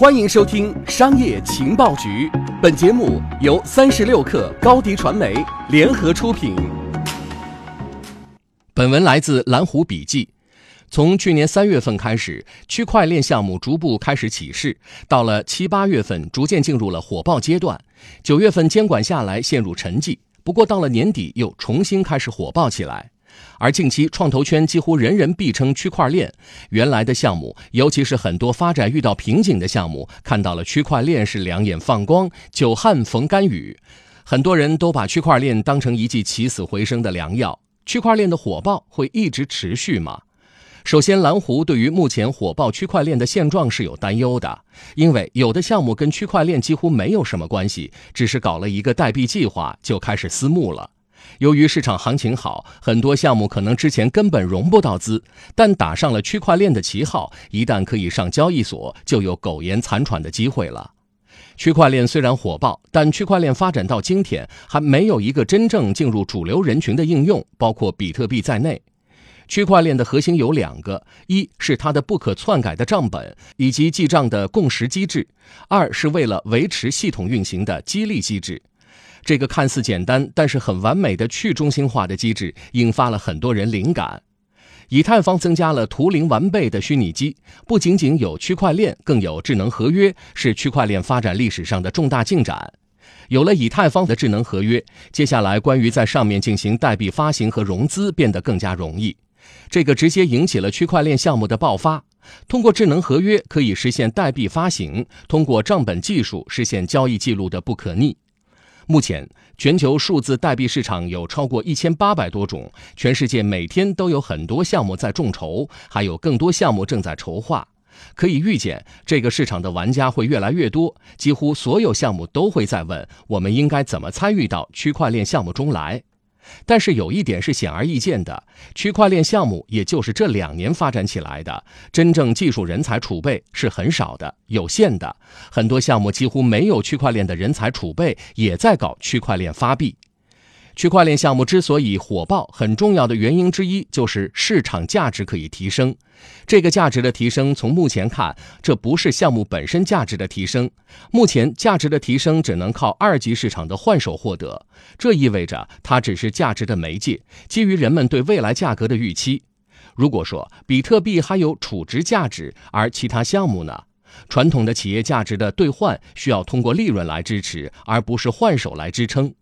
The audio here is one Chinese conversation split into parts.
欢迎收听《商业情报局》，本节目由三十六克高低传媒联合出品。本文来自蓝湖笔记。从去年三月份开始，区块链项目逐步开始起势，到了七八月份，逐渐进入了火爆阶段。九月份监管下来，陷入沉寂。不过到了年底，又重新开始火爆起来。而近期创投圈几乎人人必称区块链，原来的项目，尤其是很多发展遇到瓶颈的项目，看到了区块链是两眼放光，久旱逢甘雨。很多人都把区块链当成一剂起死回生的良药。区块链的火爆会一直持续吗？首先，蓝湖对于目前火爆区块链的现状是有担忧的，因为有的项目跟区块链几乎没有什么关系，只是搞了一个代币计划就开始私募了。由于市场行情好，很多项目可能之前根本融不到资，但打上了区块链的旗号，一旦可以上交易所，就有苟延残喘的机会了。区块链虽然火爆，但区块链发展到今天还没有一个真正进入主流人群的应用，包括比特币在内。区块链的核心有两个：一是它的不可篡改的账本以及记账的共识机制；二是为了维持系统运行的激励机制。这个看似简单，但是很完美的去中心化的机制，引发了很多人灵感。以太坊增加了图灵完备的虚拟机，不仅仅有区块链，更有智能合约，是区块链发展历史上的重大进展。有了以太坊的智能合约，接下来关于在上面进行代币发行和融资变得更加容易。这个直接引起了区块链项目的爆发。通过智能合约可以实现代币发行，通过账本技术实现交易记录的不可逆。目前，全球数字代币市场有超过一千八百多种，全世界每天都有很多项目在众筹，还有更多项目正在筹划。可以预见，这个市场的玩家会越来越多，几乎所有项目都会在问：我们应该怎么参与到区块链项目中来？但是有一点是显而易见的，区块链项目也就是这两年发展起来的，真正技术人才储备是很少的、有限的。很多项目几乎没有区块链的人才储备，也在搞区块链发币。区块链项目之所以火爆，很重要的原因之一就是市场价值可以提升。这个价值的提升，从目前看，这不是项目本身价值的提升。目前价值的提升只能靠二级市场的换手获得，这意味着它只是价值的媒介，基于人们对未来价格的预期。如果说比特币还有储值价值，而其他项目呢？传统的企业价值的兑换需要通过利润来支持，而不是换手来支撑。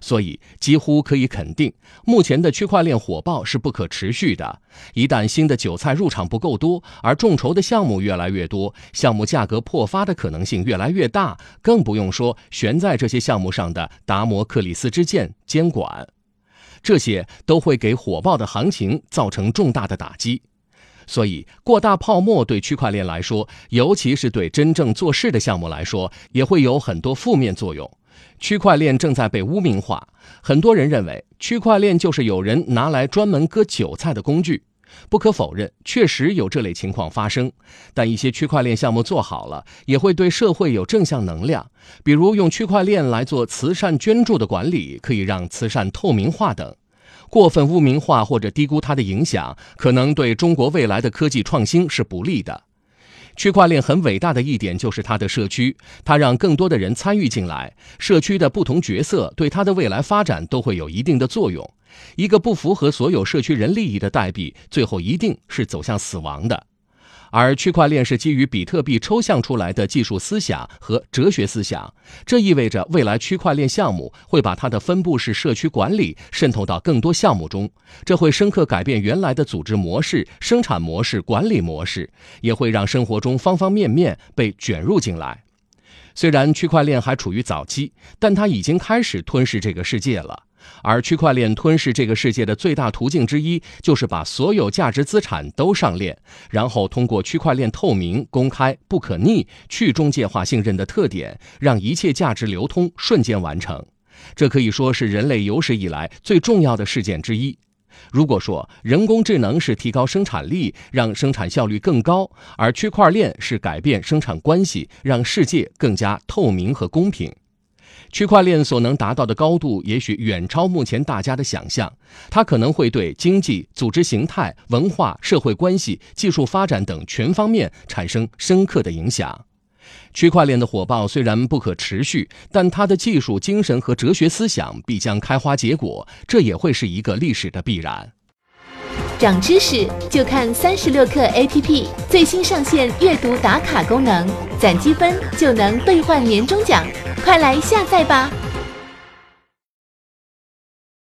所以，几乎可以肯定，目前的区块链火爆是不可持续的。一旦新的韭菜入场不够多，而众筹的项目越来越多，项目价格破发的可能性越来越大，更不用说悬在这些项目上的达摩克里斯之剑监管，这些都会给火爆的行情造成重大的打击。所以，过大泡沫对区块链来说，尤其是对真正做事的项目来说，也会有很多负面作用。区块链正在被污名化，很多人认为区块链就是有人拿来专门割韭菜的工具。不可否认，确实有这类情况发生。但一些区块链项目做好了，也会对社会有正向能量，比如用区块链来做慈善捐助的管理，可以让慈善透明化等。过分污名化或者低估它的影响，可能对中国未来的科技创新是不利的。区块链很伟大的一点就是它的社区，它让更多的人参与进来，社区的不同角色对它的未来发展都会有一定的作用。一个不符合所有社区人利益的代币，最后一定是走向死亡的。而区块链是基于比特币抽象出来的技术思想和哲学思想，这意味着未来区块链项目会把它的分布式社区管理渗透到更多项目中，这会深刻改变原来的组织模式、生产模式、管理模式，也会让生活中方方面面被卷入进来。虽然区块链还处于早期，但它已经开始吞噬这个世界了。而区块链吞噬这个世界的最大途径之一，就是把所有价值资产都上链，然后通过区块链透明、公开、不可逆、去中介化信任的特点，让一切价值流通瞬间完成。这可以说是人类有史以来最重要的事件之一。如果说人工智能是提高生产力，让生产效率更高，而区块链是改变生产关系，让世界更加透明和公平。区块链所能达到的高度，也许远超目前大家的想象。它可能会对经济、组织形态、文化、社会关系、技术发展等全方面产生深刻的影响。区块链的火爆虽然不可持续，但它的技术精神和哲学思想必将开花结果，这也会是一个历史的必然。长知识就看三十六课 APP 最新上线阅读打卡功能，攒积分就能兑换年终奖，快来下载吧！